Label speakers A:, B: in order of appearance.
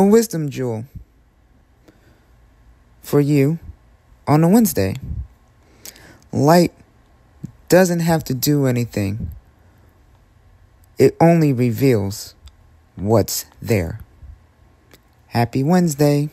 A: a wisdom jewel for you on a Wednesday. Light doesn't have to do anything, it only reveals what's there. Happy Wednesday.